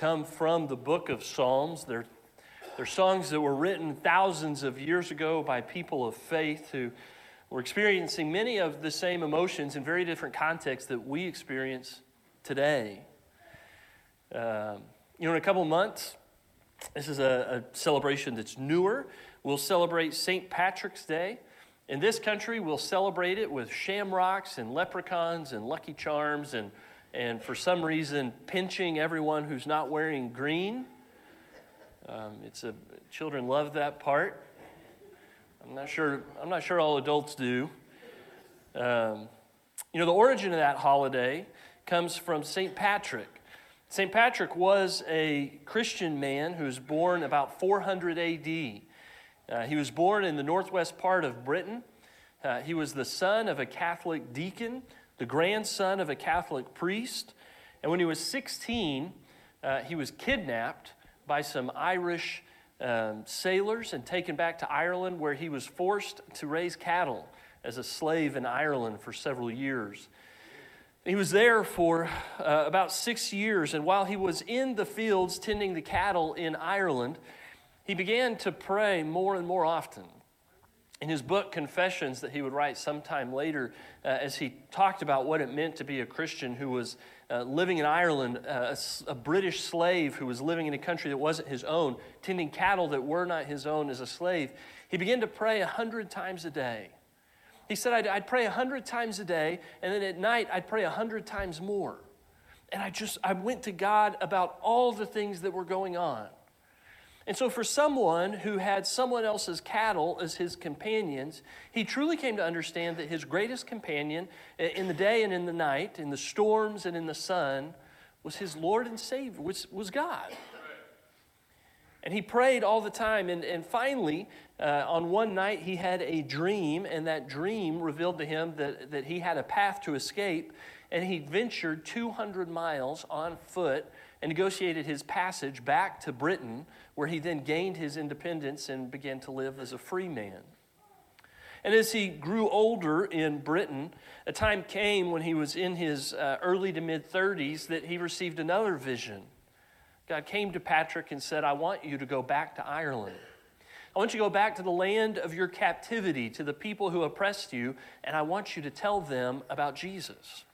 come from the book of Psalms. They're, they're songs that were written thousands of years ago by people of faith who were experiencing many of the same emotions in very different contexts that we experience today. Um, you know, in a couple months, this is a, a celebration that's newer. We'll celebrate St. Patrick's Day. In this country, we'll celebrate it with shamrocks and leprechauns and lucky charms and, and for some reason, pinching everyone who's not wearing green. Um, it's a, children love that part. I'm not sure, I'm not sure all adults do. Um, you know, the origin of that holiday comes from St. Patrick. St. Patrick was a Christian man who was born about 400 AD. Uh, he was born in the northwest part of Britain. Uh, he was the son of a Catholic deacon, the grandson of a Catholic priest. And when he was 16, uh, he was kidnapped by some Irish um, sailors and taken back to Ireland, where he was forced to raise cattle as a slave in Ireland for several years. He was there for uh, about six years, and while he was in the fields tending the cattle in Ireland, he began to pray more and more often. In his book, Confessions, that he would write sometime later, uh, as he talked about what it meant to be a Christian who was uh, living in Ireland, uh, a, a, British slave who was living in a country that wasn't his own, tending cattle that were not his own as a slave, he began to pray a hundred times a day. He said, I'd, I'd pray a hundred times a day, and then at night, I'd pray a hundred times more. And I just, I went to God about all the things that were going on. And so, for someone who had someone else's cattle as his companions, he truly came to understand that his greatest companion in the day and in the night, in the storms and in the sun, was his Lord and Savior, which was God. And he prayed all the time. And, and finally, uh, on one night, he had a dream, and that dream revealed to him that, that he had a path to escape. And he ventured 200 miles on foot and negotiated his passage back to Britain, where he then gained his independence and began to live as a free man. And as he grew older in Britain, a time came when he was in his uh, early to mid 30s that he received another vision. God came to Patrick and said, I want you to go back to Ireland. I want you to go back to the land of your captivity, to the people who oppressed you, and I want you to tell them about Jesus.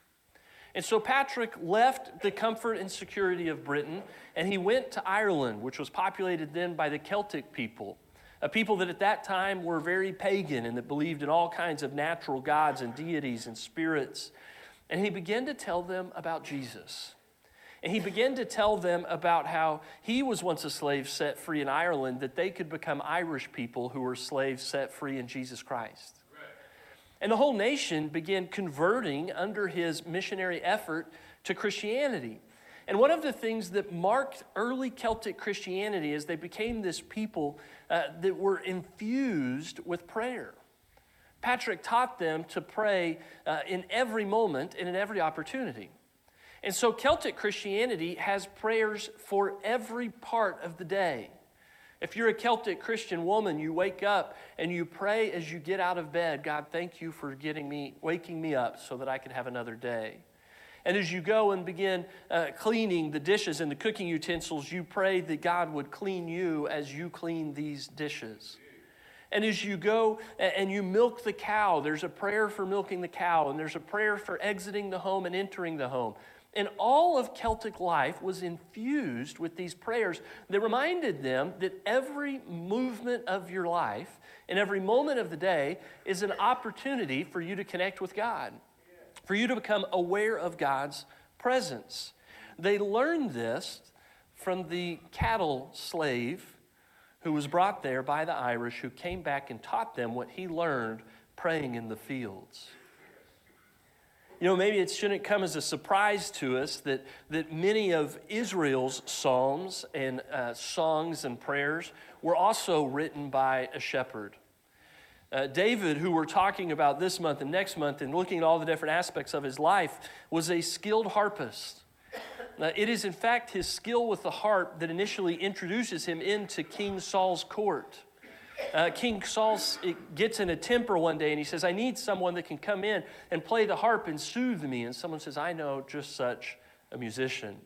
And so Patrick left the comfort and security of Britain and he went to Ireland, which was populated then by the Celtic people, a people that at that time were very pagan and that believed in all kinds of natural gods and deities and spirits. And he began to tell them about Jesus. And he began to tell them about how he was once a slave set free in Ireland, that they could become Irish people who were slaves set free in Jesus Christ. And the whole nation began converting under his missionary effort to Christianity. And one of the things that marked early Celtic Christianity is they became this people uh, that were infused with prayer. Patrick taught them to pray uh, in every moment and in every opportunity. And so Celtic Christianity has prayers for every part of the day. If you're a Celtic Christian woman, you wake up and you pray as you get out of bed, God, thank you for getting me, waking me up so that I can have another day. And as you go and begin uh, cleaning the dishes and the cooking utensils, you pray that God would clean you as you clean these dishes. And as you go and you milk the cow, there's a prayer for milking the cow, and there's a prayer for exiting the home and entering the home. And all of Celtic life was infused with these prayers that reminded them that every movement of your life and every moment of the day is an opportunity for you to connect with God, for you to become aware of God's presence. They learned this from the cattle slave who was brought there by the Irish, who came back and taught them what he learned praying in the fields. You know, maybe it shouldn't come as a surprise to us that, that many of Israel's psalms and uh, songs and prayers were also written by a shepherd. Uh, David, who we're talking about this month and next month and looking at all the different aspects of his life, was a skilled harpist. Uh, it is, in fact, his skill with the harp that initially introduces him into King Saul's court. Uh, King Saul gets in a temper one day and he says, I need someone that can come in and play the harp and soothe me. And someone says, I know just such a musician.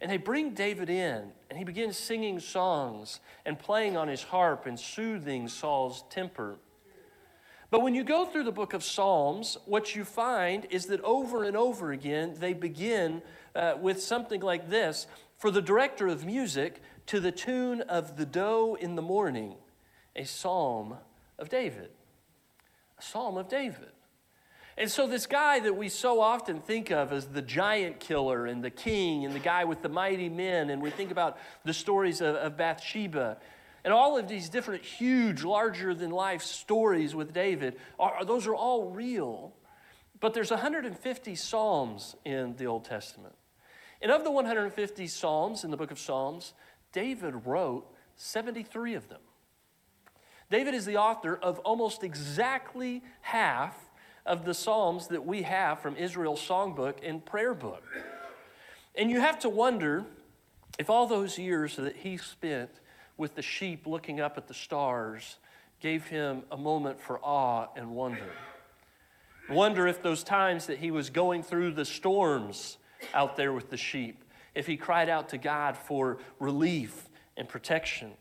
And they bring David in, and he begins singing songs and playing on his harp and soothing Saul's temper. But when you go through the book of Psalms, what you find is that over and over again, they begin uh, with something like this For the director of music, to the tune of the doe in the morning, a psalm of David. A psalm of David. And so, this guy that we so often think of as the giant killer and the king and the guy with the mighty men, and we think about the stories of, of Bathsheba and all of these different, huge, larger than life stories with David, are, those are all real. But there's 150 Psalms in the Old Testament. And of the 150 Psalms in the book of Psalms, David wrote 73 of them. David is the author of almost exactly half of the Psalms that we have from Israel's songbook and prayer book. And you have to wonder if all those years that he spent with the sheep looking up at the stars gave him a moment for awe and wonder. Wonder if those times that he was going through the storms out there with the sheep, if he cried out to God for relief and protection.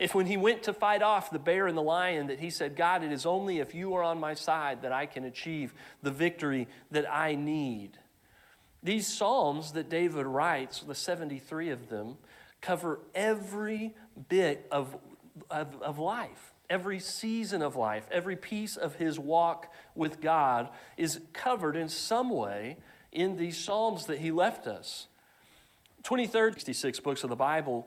If when he went to fight off the bear and the lion, that he said, God, it is only if you are on my side that I can achieve the victory that I need. These Psalms that David writes, the 73 of them, cover every bit of, of, of life. Every season of life, every piece of his walk with God is covered in some way in these Psalms that he left us. 23rd, 66 books of the Bible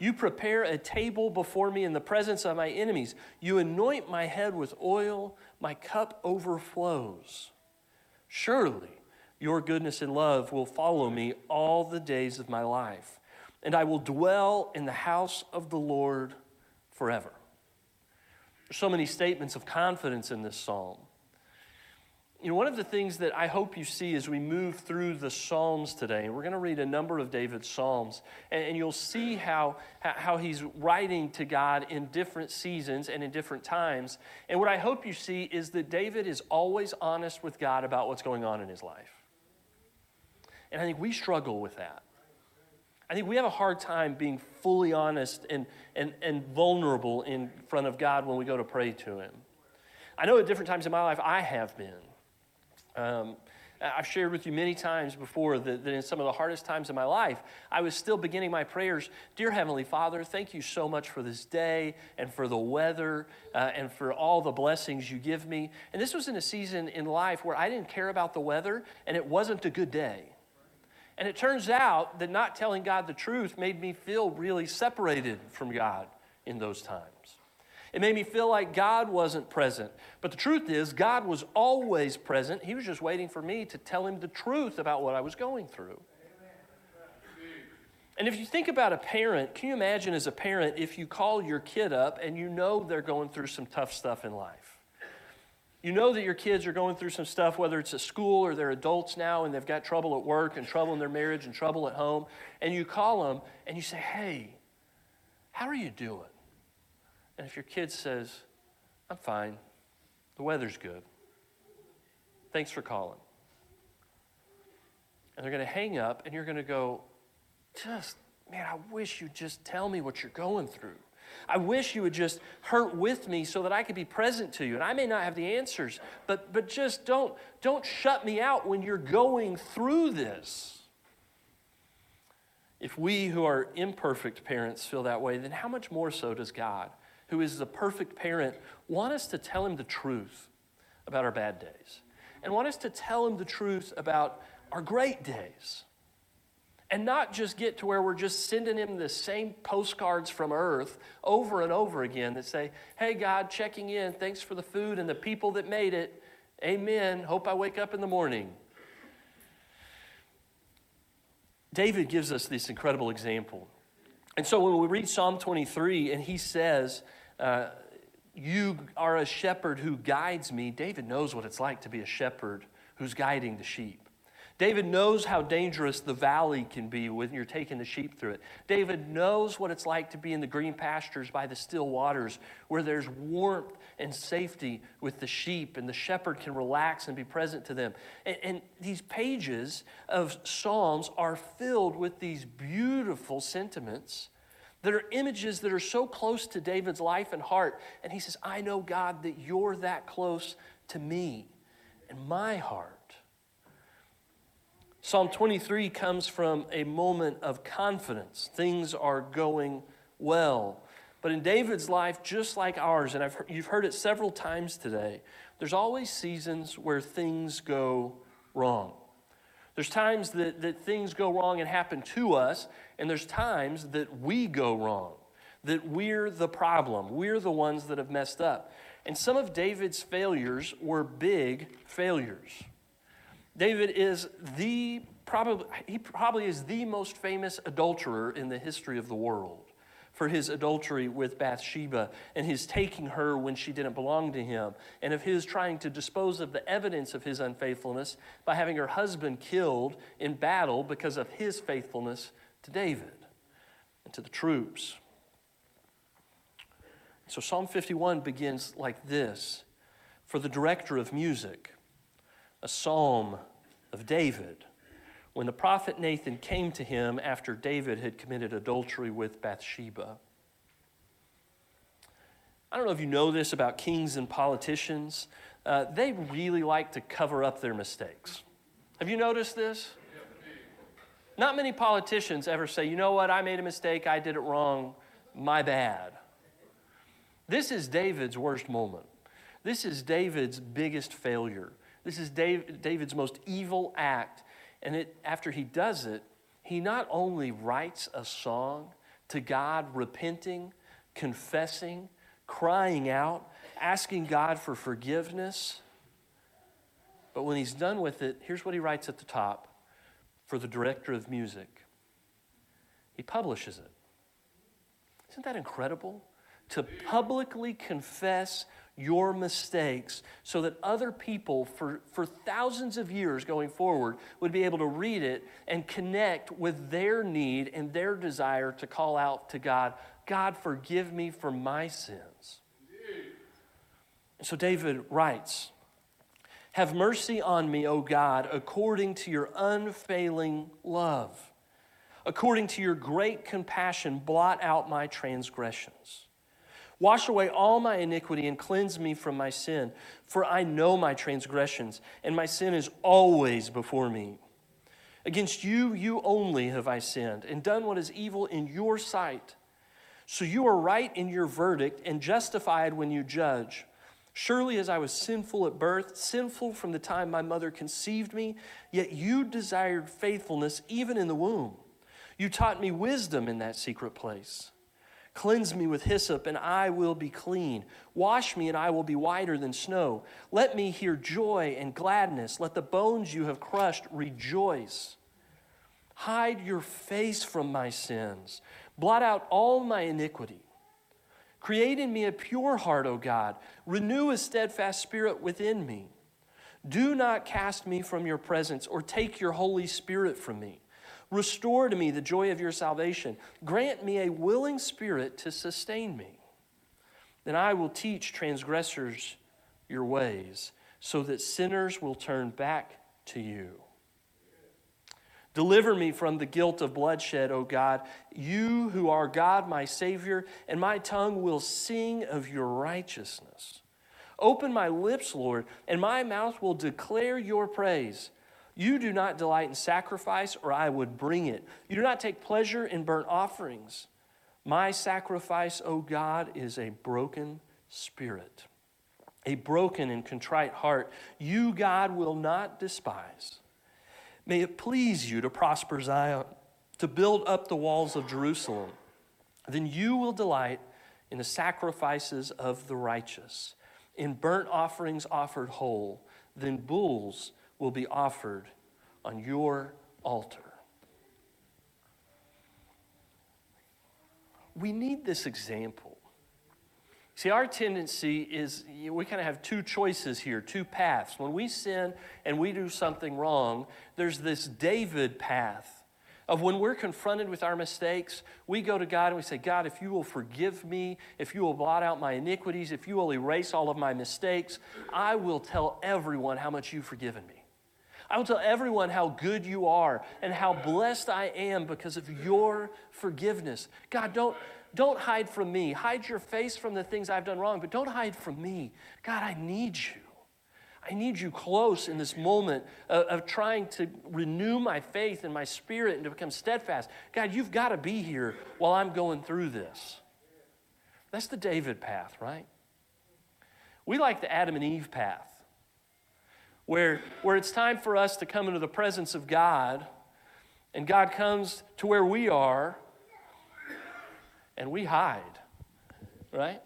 You prepare a table before me in the presence of my enemies. You anoint my head with oil, my cup overflows. Surely your goodness and love will follow me all the days of my life, and I will dwell in the house of the Lord forever. There's so many statements of confidence in this psalm. You know, one of the things that I hope you see as we move through the Psalms today, we're going to read a number of David's Psalms, and, and, you'll see how, how he's writing to God in different seasons and in different times. And what I hope you see is that David is always honest with God about what's going on in his life. And I think we struggle with that. I think we have a hard time being fully honest and, and, and vulnerable in front of God when we go to pray to Him. I know at different times in my life I have been. Um, I've shared with you many times before that, that, in some of the hardest times of my life, I was still beginning my prayers Dear Heavenly Father, thank you so much for this day and for the weather uh, and for all the blessings you give me. And this was in a season in life where I didn't care about the weather and it wasn't a good day. And it turns out that not telling God the truth made me feel really separated from God in those times. It made me feel like God wasn't present. But the truth is, God was always present. He was just waiting for me to tell him the truth about what I was going through. And if you think about a parent, can you imagine as a parent if you call your kid up and you know they're going through some tough stuff in life? You know that your kids are going through some stuff, whether it's at school or they're adults now and they've got trouble at work and trouble in their marriage and trouble at home. And you call them and you say, Hey, how are you doing? And if your kid says, I'm fine, the weather's good, thanks for calling. And they're going to hang up, and you're going to go, just, man, I wish you'd just tell me what you're going through. I wish you would just hurt with me so that I could be present to you. And I may not have the answers, but, but just don't, don't shut me out when you're going through this. If we who are imperfect parents feel that way, then how much more so does God? Who is the perfect parent, want us to tell him the truth about our bad days and want us to tell him the truth about our great days. And not just get to where we're just sending him the same postcards from earth over and over again that say, Hey, God, checking in. Thanks for the food and the people that made it. Amen. Hope I wake up in the morning. David gives us this incredible example And so when we read Psalm 23 and he says, uh, You are a shepherd who guides me, David knows what it's like to be a shepherd who's guiding the sheep. David knows how dangerous the valley can be when you're taking the sheep through it. David knows what it's like to be in the green pastures by the still waters where there's warmth and safety with the sheep, and the shepherd can relax and be present to them. And, and these pages of Psalms are filled with these beautiful sentiments that are images that are so close to David's life and heart. And he says, I know, God, that you're that close to me and my heart. Psalm 23 comes from a moment of confidence. Things are going well. But in David's life, just like ours, and I've heard, you've heard it several times today, there's always seasons where things go wrong. There's times that, that things go wrong and happen to us, and there's times that we go wrong, that we're the problem. We're the ones that have messed up. And some of David's failures were big failures. David is the probably he probably is the most famous adulterer in the history of the world for his adultery with Bathsheba and his taking her when she didn't belong to him, and of his trying to dispose of the evidence of his unfaithfulness by having her husband killed in battle because of his faithfulness to David and to the troops. So Psalm 51 begins like this For the director of music, a psalm of David. When the prophet Nathan came to him after David had committed adultery with Bathsheba. I don't know if you know this about kings and politicians. Uh, they really like to cover up their mistakes. Have you noticed this? Not many politicians ever say, you know what, I made a mistake, I did it wrong, my bad. This is David's worst moment. This is David's biggest failure. This is David's most evil act. And it, after he does it, he not only writes a song to God, repenting, confessing, crying out, asking God for forgiveness. But when he's done with it, here's what he writes at the top for the director of music. He publishes it. Isn't that incredible? To publicly confess your mistakes so that other people for, for thousands of years going forward would be able to read it and connect with their need and their desire to call out to God, God, forgive me for my sins. So David writes, Have mercy on me, O God, according to your unfailing love. According to your great compassion, blot out my transgressions. Wash away all my iniquity and cleanse me from my sin, for I know my transgressions, and my sin is always before me. Against you, you only have I sinned, and done what is evil in your sight. So you are right in your verdict and justified when you judge. Surely, as I was sinful at birth, sinful from the time my mother conceived me, yet you desired faithfulness even in the womb. You taught me wisdom in that secret place. Cleanse me with hyssop, and I will be clean. Wash me, and I will be whiter than snow. Let me hear joy and gladness. Let the bones you have crushed rejoice. Hide your face from my sins. Blot out all my iniquity. Create in me a pure heart, O God. Renew a steadfast spirit within me. Do not cast me from your presence or take your Holy Spirit from me. Restore to me the joy of your salvation. Grant me a willing spirit to sustain me. Then I will teach transgressors your ways, so that sinners will turn back to you. Deliver me from the guilt of bloodshed, O God, you who are God, my Savior, and my tongue will sing of your righteousness. Open my lips, Lord, and my mouth will declare your praise. You do not delight in sacrifice, or I would bring it. You do not take pleasure in burnt offerings. My sacrifice, O God, is a broken spirit, a broken and contrite heart. You, God, will not despise. May it please you to prosper Zion, to build up the walls of Jerusalem. Then you will delight in the sacrifices of the righteous, in burnt offerings offered whole. Then bulls will be offered on your altar. we need this example. See, our tendency is we kind of have two choices here, two paths. When we sin and we do something wrong, there's this David path of when we're confronted with our mistakes, we go to God and we say, God, if you will forgive me, if you will blot out my iniquities, if you will erase all of my mistakes, I will tell everyone how much you've forgiven me. I will tell everyone how good you are and how blessed I am because of your forgiveness. God, don't don't hide from me. Hide your face from the things I've done wrong, but don't hide from me. God, I need you. I need you close in this moment of, of, trying to renew my faith and my spirit and to become steadfast. God, you've got to be here while I'm going through this. That's the David path, right? We like the Adam and Eve path, where, where it's time for us to come into the presence of God, and God comes to where we are and we hide, right?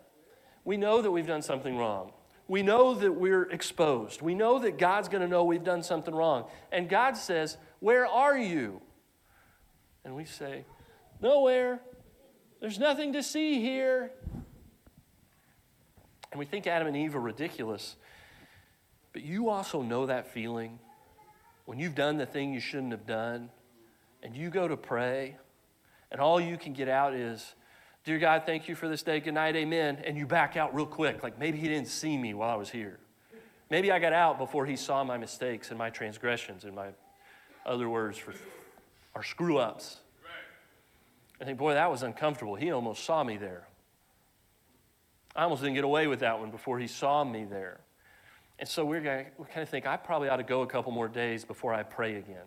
We know that we've done something wrong. We know that we're exposed. We know that God's going to know we've done something wrong. And God says, Where are you? And we say, Nowhere. There's nothing to see here. And we think Adam and Eve are ridiculous. But you also know that feeling when you've done the thing you shouldn't have done, and you go to pray, and all you can get out is, Dear God, thank you for this day. Good night, amen. And you back out real quick, like maybe he didn't see me while I was here. Maybe I got out before he saw my mistakes and my transgressions and my other words for our screw ups. I think, boy, that was uncomfortable. He almost saw me there. I almost didn't get away with that one before he saw me there. And so we're we kind of think, I probably ought to go a couple more days before I pray again.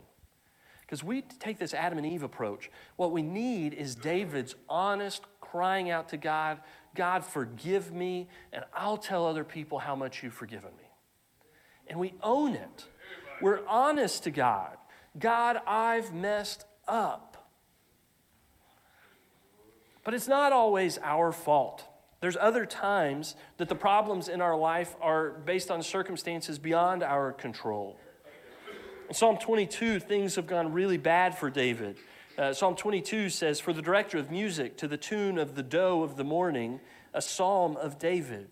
Because we take this Adam and Eve approach. What we need is David's honest crying out to God, God, forgive me, and I'll tell other people how much you've forgiven me. And we own it. We're honest to God. God, I've messed up. But it's not always our fault. There's other times that the problems in our life are based on circumstances beyond our control. In Psalm 22, things have gone really bad for David. Uh, Psalm 22 says, For the director of music, to the tune of the doe of the morning, a psalm of David.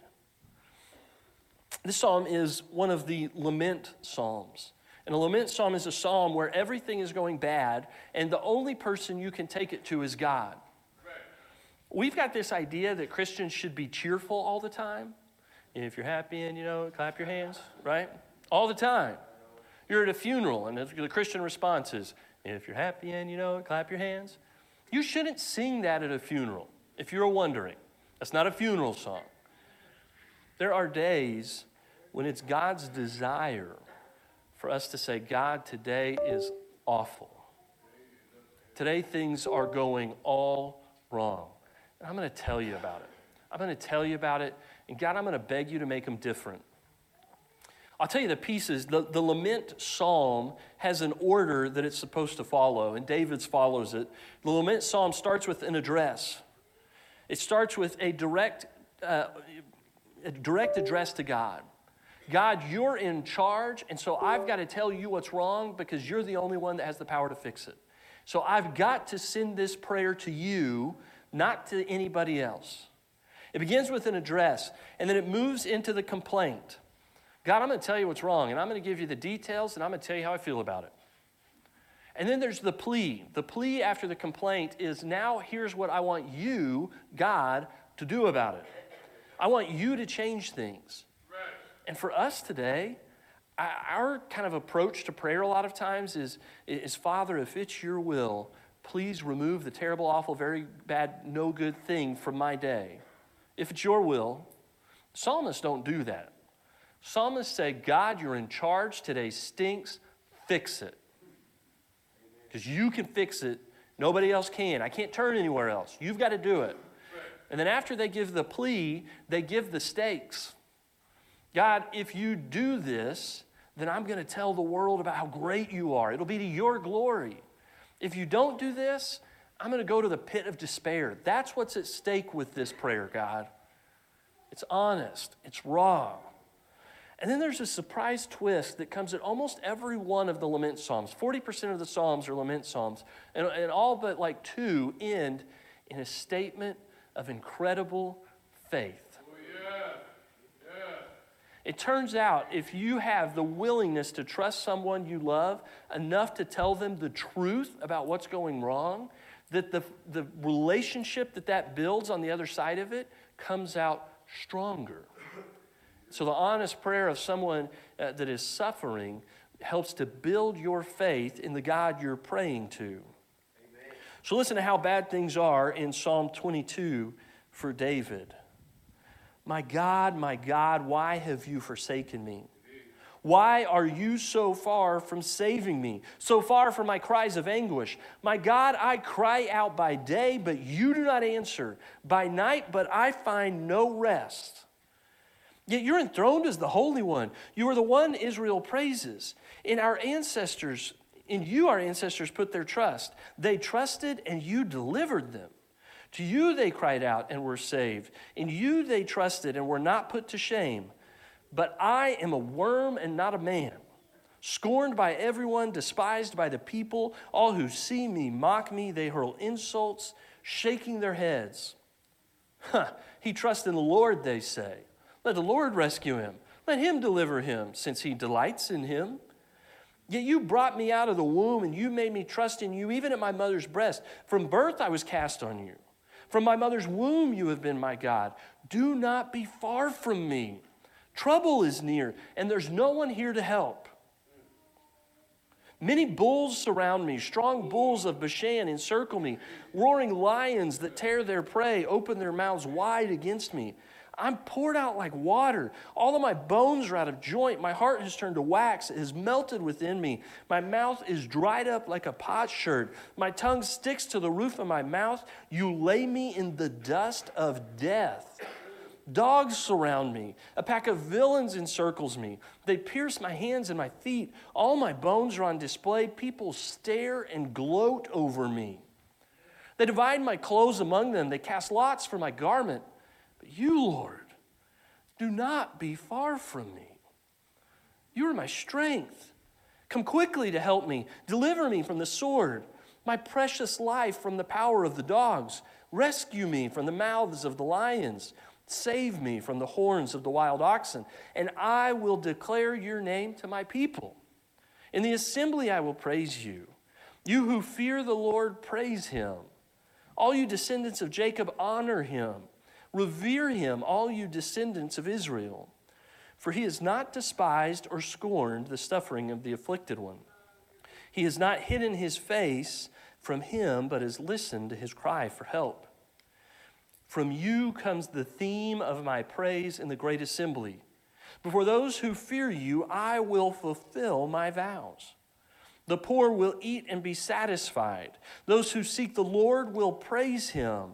This psalm is one of the lament psalms. And a lament psalm is a psalm where everything is going bad, and the only person you can take it to is God. We've got this idea that Christians should be cheerful all the time. If you're happy and you know, clap your hands, right? All the time. You're at a funeral, and the Christian response is, if you're happy and you know clap your hands. You shouldn't sing that at a funeral, if you're wondering. That's not a funeral song. There are days when it's God's desire for us to say, God, today is awful. Today things are going all wrong. And I'm going to tell you about it. I'm going to tell you about it. And God, I'm going to beg you to make them different. I'll tell you the pieces. The, the lament psalm has an order that it's supposed to follow, and David's follows it. The lament psalm starts with an address, it starts with a direct, uh, a direct address to God. God, you're in charge, and so I've got to tell you what's wrong because you're the only one that has the power to fix it. So I've got to send this prayer to you, not to anybody else. It begins with an address, and then it moves into the complaint. God, I'm going to tell you what's wrong, and I'm going to give you the details, and I'm going to tell you how I feel about it. And then there's the plea. The plea after the complaint is now here's what I want you, God, to do about it. I want you to change things. And for us today, our kind of approach to prayer a lot of times is, is Father, if it's your will, please remove the terrible, awful, very bad, no good thing from my day. If it's your will, psalmists don't do that. Psalmists say, God, you're in charge. Today stinks. Fix it. Because you can fix it. Nobody else can. I can't turn anywhere else. You've got to do it. And then after they give the plea, they give the stakes. God, if you do this, then I'm going to tell the world about how great you are. It'll be to your glory. If you don't do this, I'm going to go to the pit of despair. That's what's at stake with this prayer, God. It's honest, it's raw. And then there's a surprise twist that comes at almost every one of the lament psalms. 40% of the psalms are lament psalms, and, and all but like two end in a statement of incredible faith. It turns out if you have the willingness to trust someone you love enough to tell them the truth about what's going wrong, that the, the relationship that that builds on the other side of it comes out stronger. So, the honest prayer of someone uh, that is suffering helps to build your faith in the God you're praying to. Amen. So, listen to how bad things are in Psalm 22 for David. My God, my God, why have you forsaken me? Why are you so far from saving me, so far from my cries of anguish? My God, I cry out by day, but you do not answer, by night, but I find no rest. Yet you're enthroned as the Holy One. You are the one Israel praises. In our ancestors, in you our ancestors put their trust. They trusted and you delivered them. To you they cried out and were saved. In you they trusted and were not put to shame. But I am a worm and not a man, scorned by everyone, despised by the people. All who see me mock me. They hurl insults, shaking their heads. Huh, he trusts in the Lord, they say. Let the Lord rescue him. Let him deliver him, since he delights in him. Yet you brought me out of the womb, and you made me trust in you, even at my mother's breast. From birth I was cast on you. From my mother's womb you have been my God. Do not be far from me. Trouble is near, and there's no one here to help. Many bulls surround me, strong bulls of Bashan encircle me, roaring lions that tear their prey open their mouths wide against me. I'm poured out like water. All of my bones are out of joint. My heart has turned to wax. It has melted within me. My mouth is dried up like a potsherd. My tongue sticks to the roof of my mouth. You lay me in the dust of death. Dogs surround me. A pack of villains encircles me. They pierce my hands and my feet. All my bones are on display. People stare and gloat over me. They divide my clothes among them. They cast lots for my garment. But you, Lord, do not be far from me. You are my strength. Come quickly to help me. Deliver me from the sword, my precious life from the power of the dogs. Rescue me from the mouths of the lions. Save me from the horns of the wild oxen, and I will declare your name to my people. In the assembly I will praise you. You who fear the Lord, praise him. All you descendants of Jacob, honor him. Revere him, all you descendants of Israel, for he has not despised or scorned the suffering of the afflicted one. He has not hidden his face from him, but has listened to his cry for help. From you comes the theme of my praise in the great assembly. Before those who fear you, I will fulfill my vows. The poor will eat and be satisfied. Those who seek the Lord will praise him.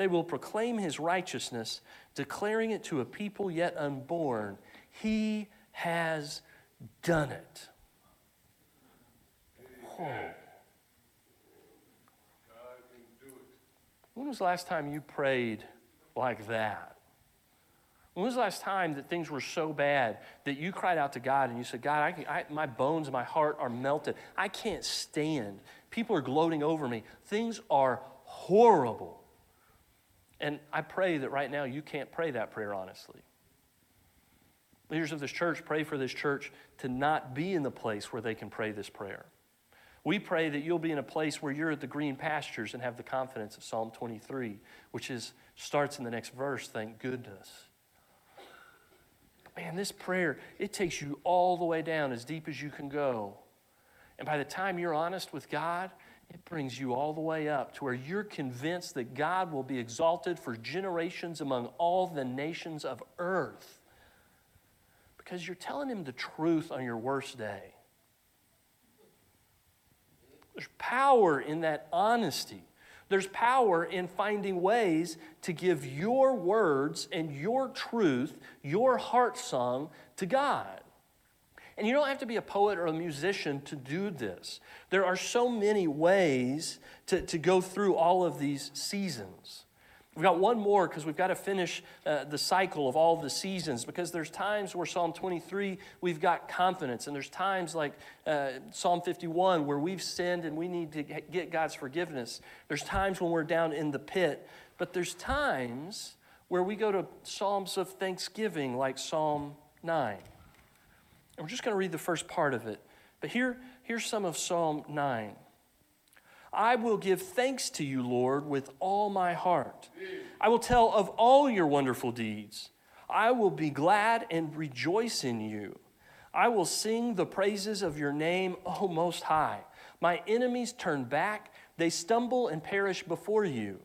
They will proclaim his righteousness, declaring it to a people yet unborn. He has done it. Oh. When was the last time you prayed like that? When was the last time that things were so bad that you cried out to God and you said, God, I, I, my bones and my heart are melted. I can't stand. People are gloating over me. Things are horrible. And I pray that right now you can't pray that prayer honestly. Leaders of this church, pray for this church to not be in the place where they can pray this prayer. We pray that you'll be in a place where you're at the green pastures and have the confidence of Psalm 23, which is starts in the next verse, thank goodness. Man, this prayer, it takes you all the way down as deep as you can go. And by the time you're honest with God, it brings you all the way up to where you're convinced that God will be exalted for generations among all the nations of earth because you're telling Him the truth on your worst day. There's power in that honesty. There's power in finding ways to give your words and your truth, your heart song to God. And you don't have to be a poet or a musician to do this. There are so many ways to, to go through all of these seasons. We've got one more because we've got to finish uh, the cycle of all the seasons because there's times where Psalm 23 we've got confidence, and there's times like uh, Psalm 51 where we've sinned and we need to get God's forgiveness. There's times when we're down in the pit, but there's times where we go to Psalms of thanksgiving like Psalm 9. And we're just going to read the first part of it. But here, here's some of Psalm 9. I will give thanks to you, Lord, with all my heart. I will tell of all your wonderful deeds. I will be glad and rejoice in you. I will sing the praises of your name, O Most High. My enemies turn back, they stumble and perish before you.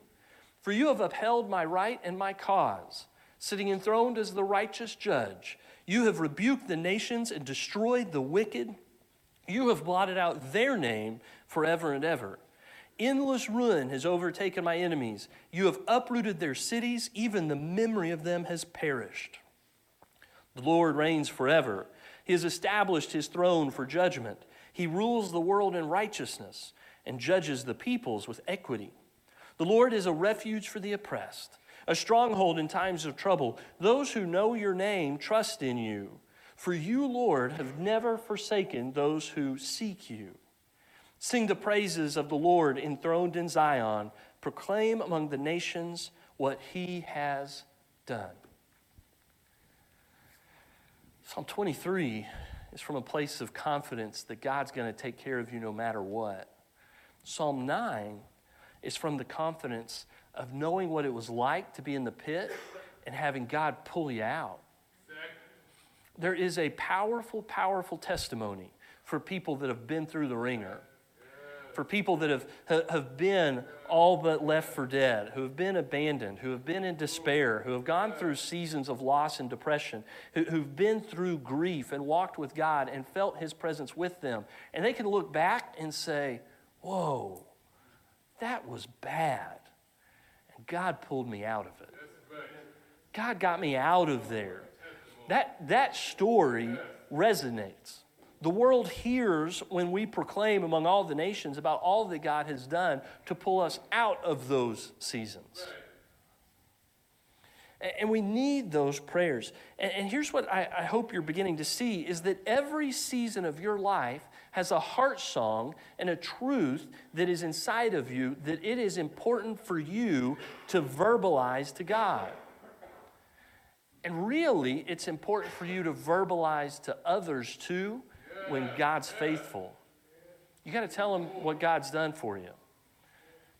For you have upheld my right and my cause, sitting enthroned as the righteous judge. You have rebuked the nations and destroyed the wicked. You have blotted out their name forever and ever. Endless ruin has overtaken my enemies. You have uprooted their cities, even the memory of them has perished. The Lord reigns forever. He has established his throne for judgment. He rules the world in righteousness and judges the peoples with equity. The Lord is a refuge for the oppressed, a stronghold in times of trouble. Those who know your name trust in you. For you, Lord, have never forsaken those who seek you. Sing the praises of the Lord enthroned in Zion. Proclaim among the nations what he has done. Psalm 23 is from a place of confidence that God's going to take care of you no matter what. Psalm 9 is from the confidence of knowing what it was like to be in the pit and having God pull you out. There is a powerful, powerful testimony for people that have been through the wringer for people that have, have been all but left for dead, who have been abandoned, who have been in despair, who have gone through seasons of loss and depression, who, who've been through grief and walked with God and felt His presence with them. And they can look back and say, Whoa, that was bad. God pulled me out of it. God got me out of there. That, that story resonates. The world hears when we proclaim among all the nations about all that God has done to pull us out of those seasons. And we need those prayers. And here's what I hope you're beginning to see is that every season of your life has a heart song and a truth that is inside of you that it is important for you to verbalize to God. And really, it's important for you to verbalize to others too when God's faithful. You got to tell them what God's done for you.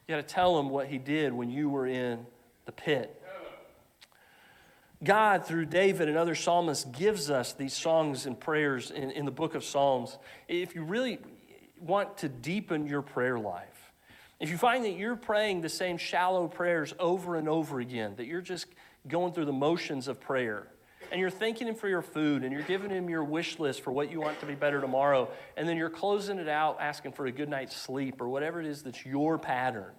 You got to tell them what He did when you were in the pit. God, through David and other psalmists, gives us these songs and prayers in, in the book of Psalms. If you really want to deepen your prayer life, if you find that you're praying the same shallow prayers over and over again, that you're just going through the motions of prayer, and you're thanking Him for your food and you're giving Him your wish list for what you want to be better tomorrow, and then you're closing it out asking for a good night's sleep or whatever it is that's your pattern.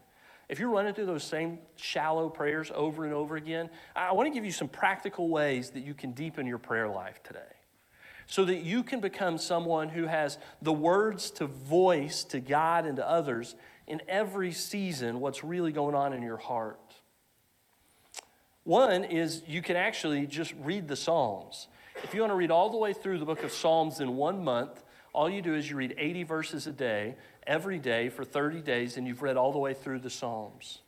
If you're running through those same shallow prayers over and over again, I want to give you some practical ways that you can deepen your prayer life today so that you can become someone who has the words to voice to God and to others in every season what's really going on in your heart. One is you can actually just read the Psalms. If you want to read all the way through the book of Psalms in one month, all you do is you read 80 verses a day, every day for 30 days, and you've read all the way through the Psalms.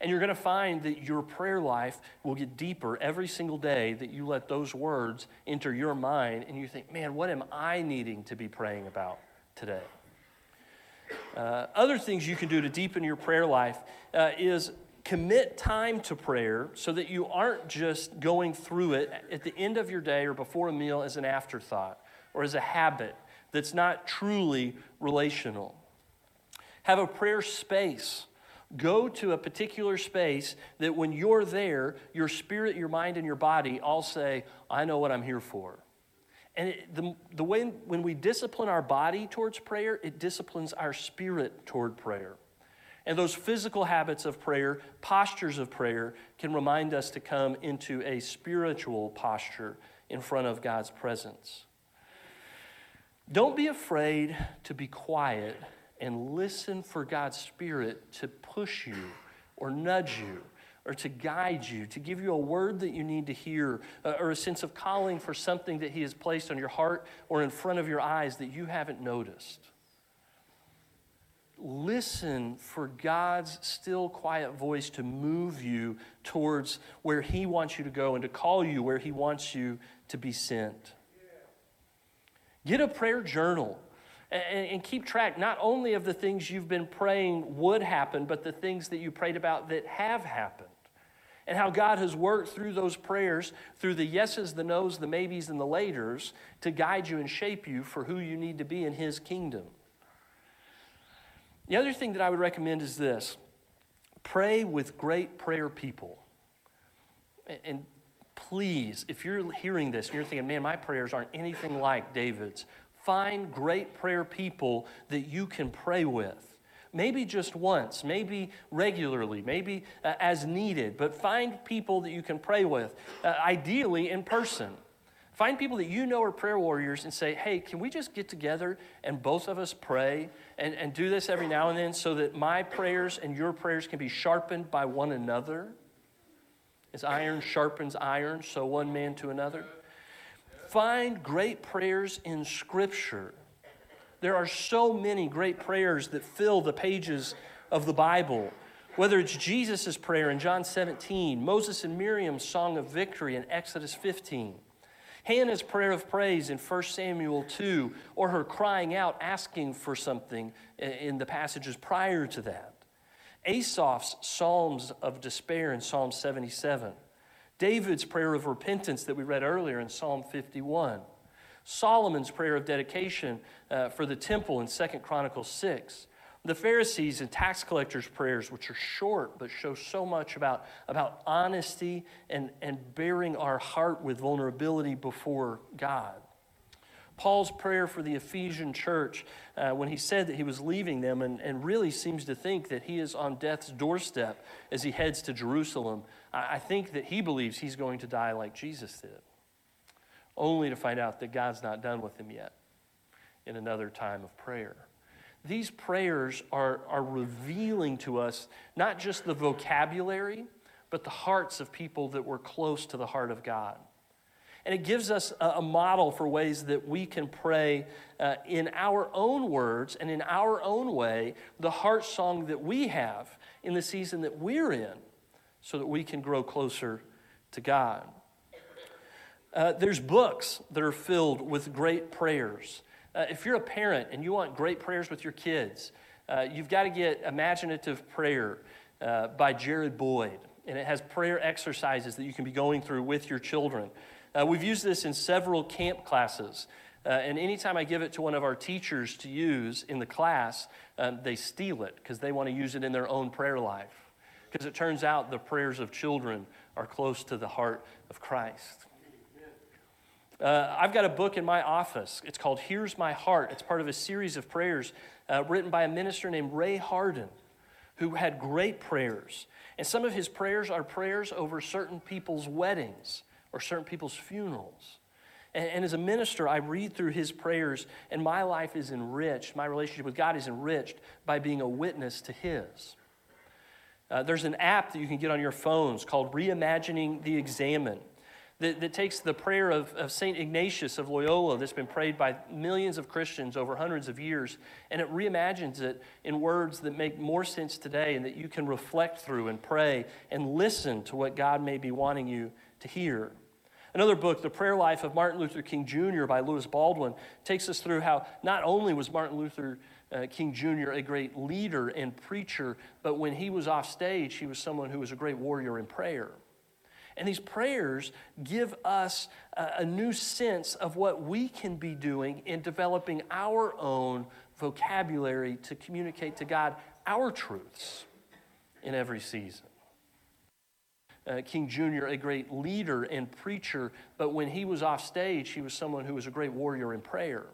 And you're going to find that your prayer life will get deeper every single day that you let those words enter your mind and you think, man, what am I needing to be praying about today? Uh, other things you can do to deepen your prayer life uh, is commit time to prayer so that you aren't just going through it at the end of your day or before a meal as an afterthought or as a habit that's not truly relational. Have a prayer space. Go to a particular space that when you're there, your spirit, your mind, and your body all say, I know what I'm here for. And it, the, the way when we discipline our body towards prayer, it disciplines our spirit toward prayer. And those physical habits of prayer, postures of prayer, can remind us to come into a spiritual posture in front of God's presence. Don't be afraid to be quiet and listen for God's Spirit to push you or nudge you or to guide you, to give you a word that you need to hear, uh, or a sense of calling for something that He has placed on your heart or in front of your eyes that you haven't noticed listen for God's still quiet voice to move you towards where He wants you to go and to call you where He wants you to be sent. Get a prayer journal and, keep track not only of the things you've been praying would happen, but the things that you prayed about that have happened. And how God has worked through those prayers, through the yeses, the nos, the maybes, and the laters, to guide you and shape you for who you need to be in His kingdom. The other thing that I would recommend is this pray with great prayer people. And please, if you're hearing this and you're thinking, man, my prayers aren't anything like David's, find great prayer people that you can pray with. Maybe just once, maybe regularly, maybe uh, as needed, but find people that you can pray with, uh, ideally in person. Find people that you know are prayer warriors and say, hey, can we just get together and both of us pray and, and do this every now and then so that my prayers and your prayers can be sharpened by one another? As iron sharpens iron, so one man to another. Find great prayers in Scripture. There are so many great prayers that fill the pages of the Bible. Whether it's Jesus' prayer in John 17, Moses and Miriam's song of victory in Exodus 15, Hannah's prayer of praise in 1 Samuel 2, or her crying out, asking for something in the passages prior to that. Asaph's psalms of despair in Psalm 77. David's prayer of repentance that we read earlier in Psalm 51. Solomon's prayer of dedication uh, for the temple in 2 Chronicles 6 the Pharisees and tax collectors' prayers, which are short but show so much about, about honesty and, and baring our heart with vulnerability before God. Paul's prayer for the Ephesian church uh, when he said that he was leaving them and, and really seems to think that he is on death's doorstep as he heads to Jerusalem. I, think that he believes he's going to die like Jesus did, only to find out that God's not done with him yet in another time of prayer these prayers are, are revealing to us not just the vocabulary, but the hearts of people that were close to the heart of God. And it gives us a, a model for ways that we can pray uh, in our own words and in our own way the heart song that we have in the season that we're in so that we can grow closer to God. Uh, there's books that are filled with great prayers. Uh, if you're a parent and you want great prayers with your kids, uh, you've got to get Imaginative Prayer uh, by Jared Boyd. And it has prayer exercises that you can be going through with your children. Uh, we've used this in several camp classes. Uh, and anytime I give it to one of our teachers to use in the class, um, they steal it because they want to use it in their own prayer life. Because it turns out the prayers of children are close to the heart of Christ. Uh, I've got a book in my office. It's called Here's My Heart. It's part of a series of prayers uh, written by a minister named Ray Harden, who had great prayers. And some of his prayers are prayers over certain people's weddings or certain people's funerals. And, and as a minister, I read through his prayers, and my life is enriched. My relationship with God is enriched by being a witness to his. Uh, there's an app that you can get on your phones called Reimagining the Examen that, that takes the prayer of, of St. Ignatius of Loyola that's been prayed by millions of Christians over hundreds of years, and it reimagines it in words that make more sense today and that you can reflect through and pray and listen to what God may be wanting you to hear. Another book, The Prayer Life of Martin Luther King Jr. by Lewis Baldwin, takes us through how not only was Martin Luther uh, King Jr. a great leader and preacher, but when he was off stage, he was someone who was a great warrior in prayer. And these prayers give us a, a new sense of what we can be doing in developing our own vocabulary to communicate to God our truths in every season. Uh, King Jr., a great leader and preacher, but when he was off stage, he was someone who was a great warrior in prayer.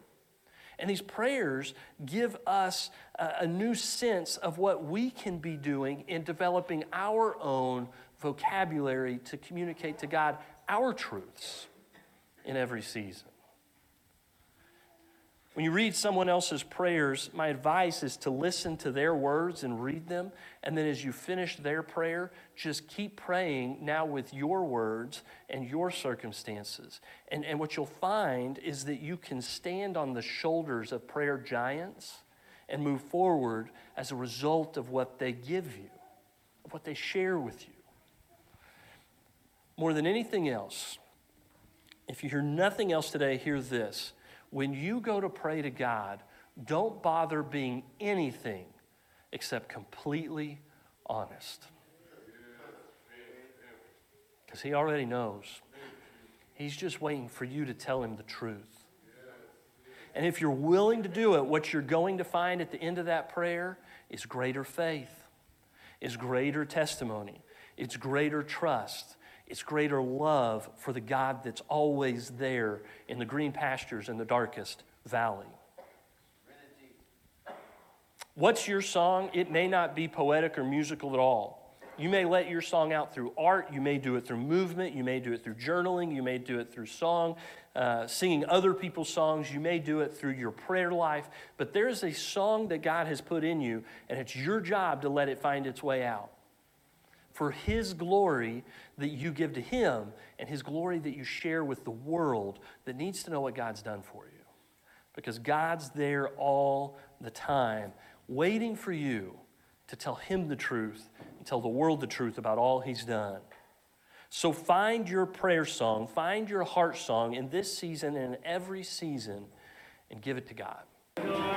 And these prayers give us a, new sense of what we can be doing in developing our own vocabulary to communicate to God our truths in every season. When you read someone else's prayers, my advice is to listen to their words and read them. And then as you finish their prayer, just keep praying now with your words and your circumstances. And, and what you'll find is that you can stand on the shoulders of prayer giants and move forward as a result of what they give you, of what they share with you. More than anything else, if you hear nothing else today, hear this when you go to pray to God, don't bother being anything except completely honest. Because He already knows. He's just waiting for you to tell Him the truth. And if you're willing to do it, what you're going to find at the end of that prayer is greater faith, is greater testimony, it's greater trust, it's greater love for the God that's always there in the green pastures in the darkest valley. What's your song? It may not be poetic or musical at all. You may let your song out through art. You may do it through movement. You may do it through journaling. You may do it through song, uh, singing other people's songs. You may do it through your prayer life. But there's a song that God has put in you, and it's your job to let it find its way out for His glory that you give to Him and His glory that you share with the world that needs to know what God's done for you. Because God's there all the time, waiting for you to tell Him the truth and tell the world the truth about all He's done. So find your prayer song, find your heart song in this season and in every season, and give it to God.